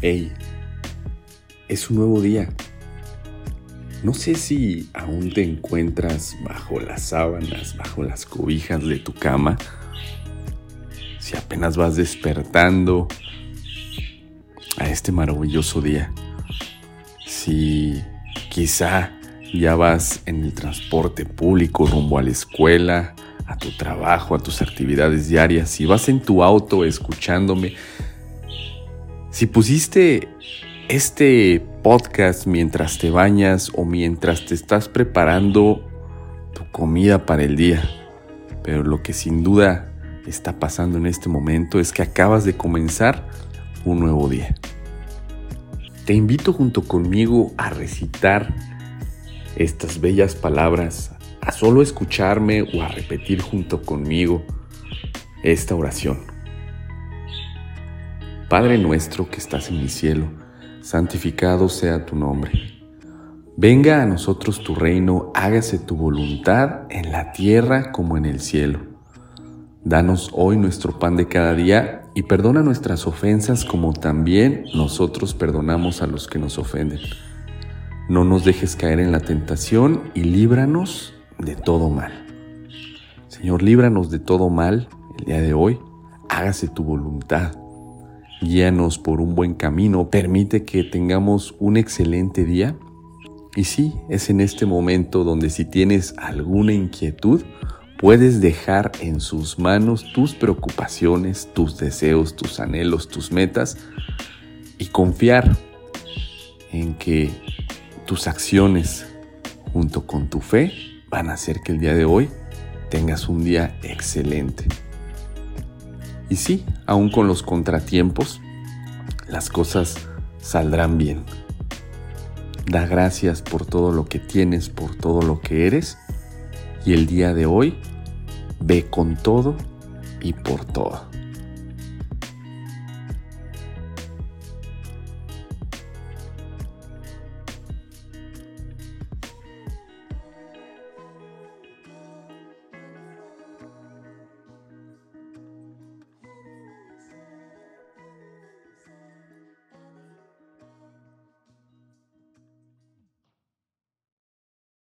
Hey, es un nuevo día. No sé si aún te encuentras bajo las sábanas, bajo las cobijas de tu cama, si apenas vas despertando a este maravilloso día, si quizá ya vas en el transporte público rumbo a la escuela, a tu trabajo, a tus actividades diarias, si vas en tu auto escuchándome, si pusiste este podcast mientras te bañas o mientras te estás preparando tu comida para el día, pero lo que sin duda está pasando en este momento es que acabas de comenzar un nuevo día. Te invito junto conmigo a recitar estas bellas palabras, a solo escucharme o a repetir junto conmigo esta oración. Padre nuestro que estás en el cielo, santificado sea tu nombre. Venga a nosotros tu reino, hágase tu voluntad en la tierra como en el cielo. Danos hoy nuestro pan de cada día y perdona nuestras ofensas como también nosotros perdonamos a los que nos ofenden. No nos dejes caer en la tentación y líbranos de todo mal. Señor, líbranos de todo mal el día de hoy. Hágase tu voluntad guíanos por un buen camino, permite que tengamos un excelente día. Y sí, es en este momento donde si tienes alguna inquietud, puedes dejar en sus manos tus preocupaciones, tus deseos, tus anhelos, tus metas y confiar en que tus acciones junto con tu fe van a hacer que el día de hoy tengas un día excelente. Y sí, aún con los contratiempos, las cosas saldrán bien. Da gracias por todo lo que tienes, por todo lo que eres. Y el día de hoy, ve con todo y por todo.